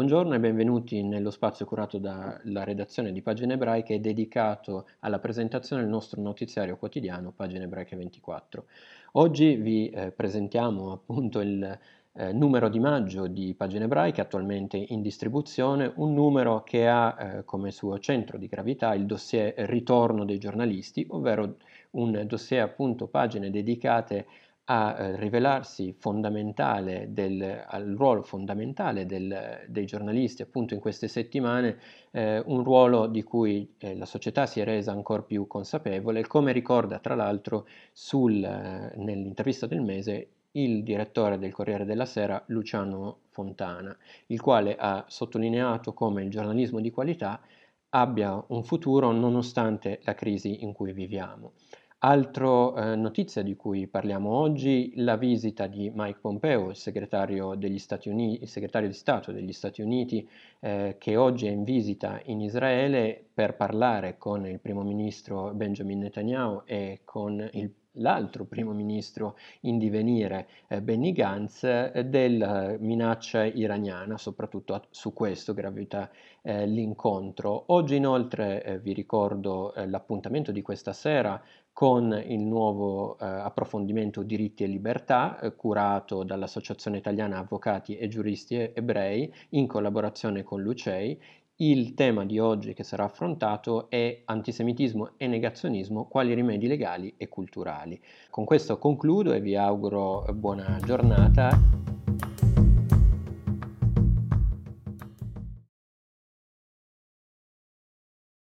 Buongiorno e benvenuti nello spazio curato dalla redazione di Pagine Ebraiche dedicato alla presentazione del nostro notiziario quotidiano Pagine Ebraiche 24. Oggi vi eh, presentiamo appunto il eh, numero di maggio di Pagine Ebraiche attualmente in distribuzione, un numero che ha eh, come suo centro di gravità il dossier Ritorno dei giornalisti, ovvero un dossier appunto pagine dedicate a eh, rivelarsi fondamentale del, al ruolo fondamentale del, dei giornalisti appunto in queste settimane, eh, un ruolo di cui eh, la società si è resa ancora più consapevole, come ricorda tra l'altro sul, eh, nell'intervista del mese il direttore del Corriere della Sera Luciano Fontana, il quale ha sottolineato come il giornalismo di qualità abbia un futuro nonostante la crisi in cui viviamo. Altra eh, notizia di cui parliamo oggi, la visita di Mike Pompeo, il segretario, Uniti, il segretario di Stato degli Stati Uniti, eh, che oggi è in visita in Israele per parlare con il primo ministro Benjamin Netanyahu e con il l'altro primo ministro in divenire eh, Benny Gantz eh, della minaccia iraniana, soprattutto su questo gravita eh, l'incontro. Oggi inoltre eh, vi ricordo eh, l'appuntamento di questa sera con il nuovo eh, approfondimento diritti e libertà curato dall'Associazione Italiana Avvocati e Giuristi Ebrei in collaborazione con l'UCEI il tema di oggi che sarà affrontato è antisemitismo e negazionismo, quali rimedi legali e culturali. Con questo concludo e vi auguro buona giornata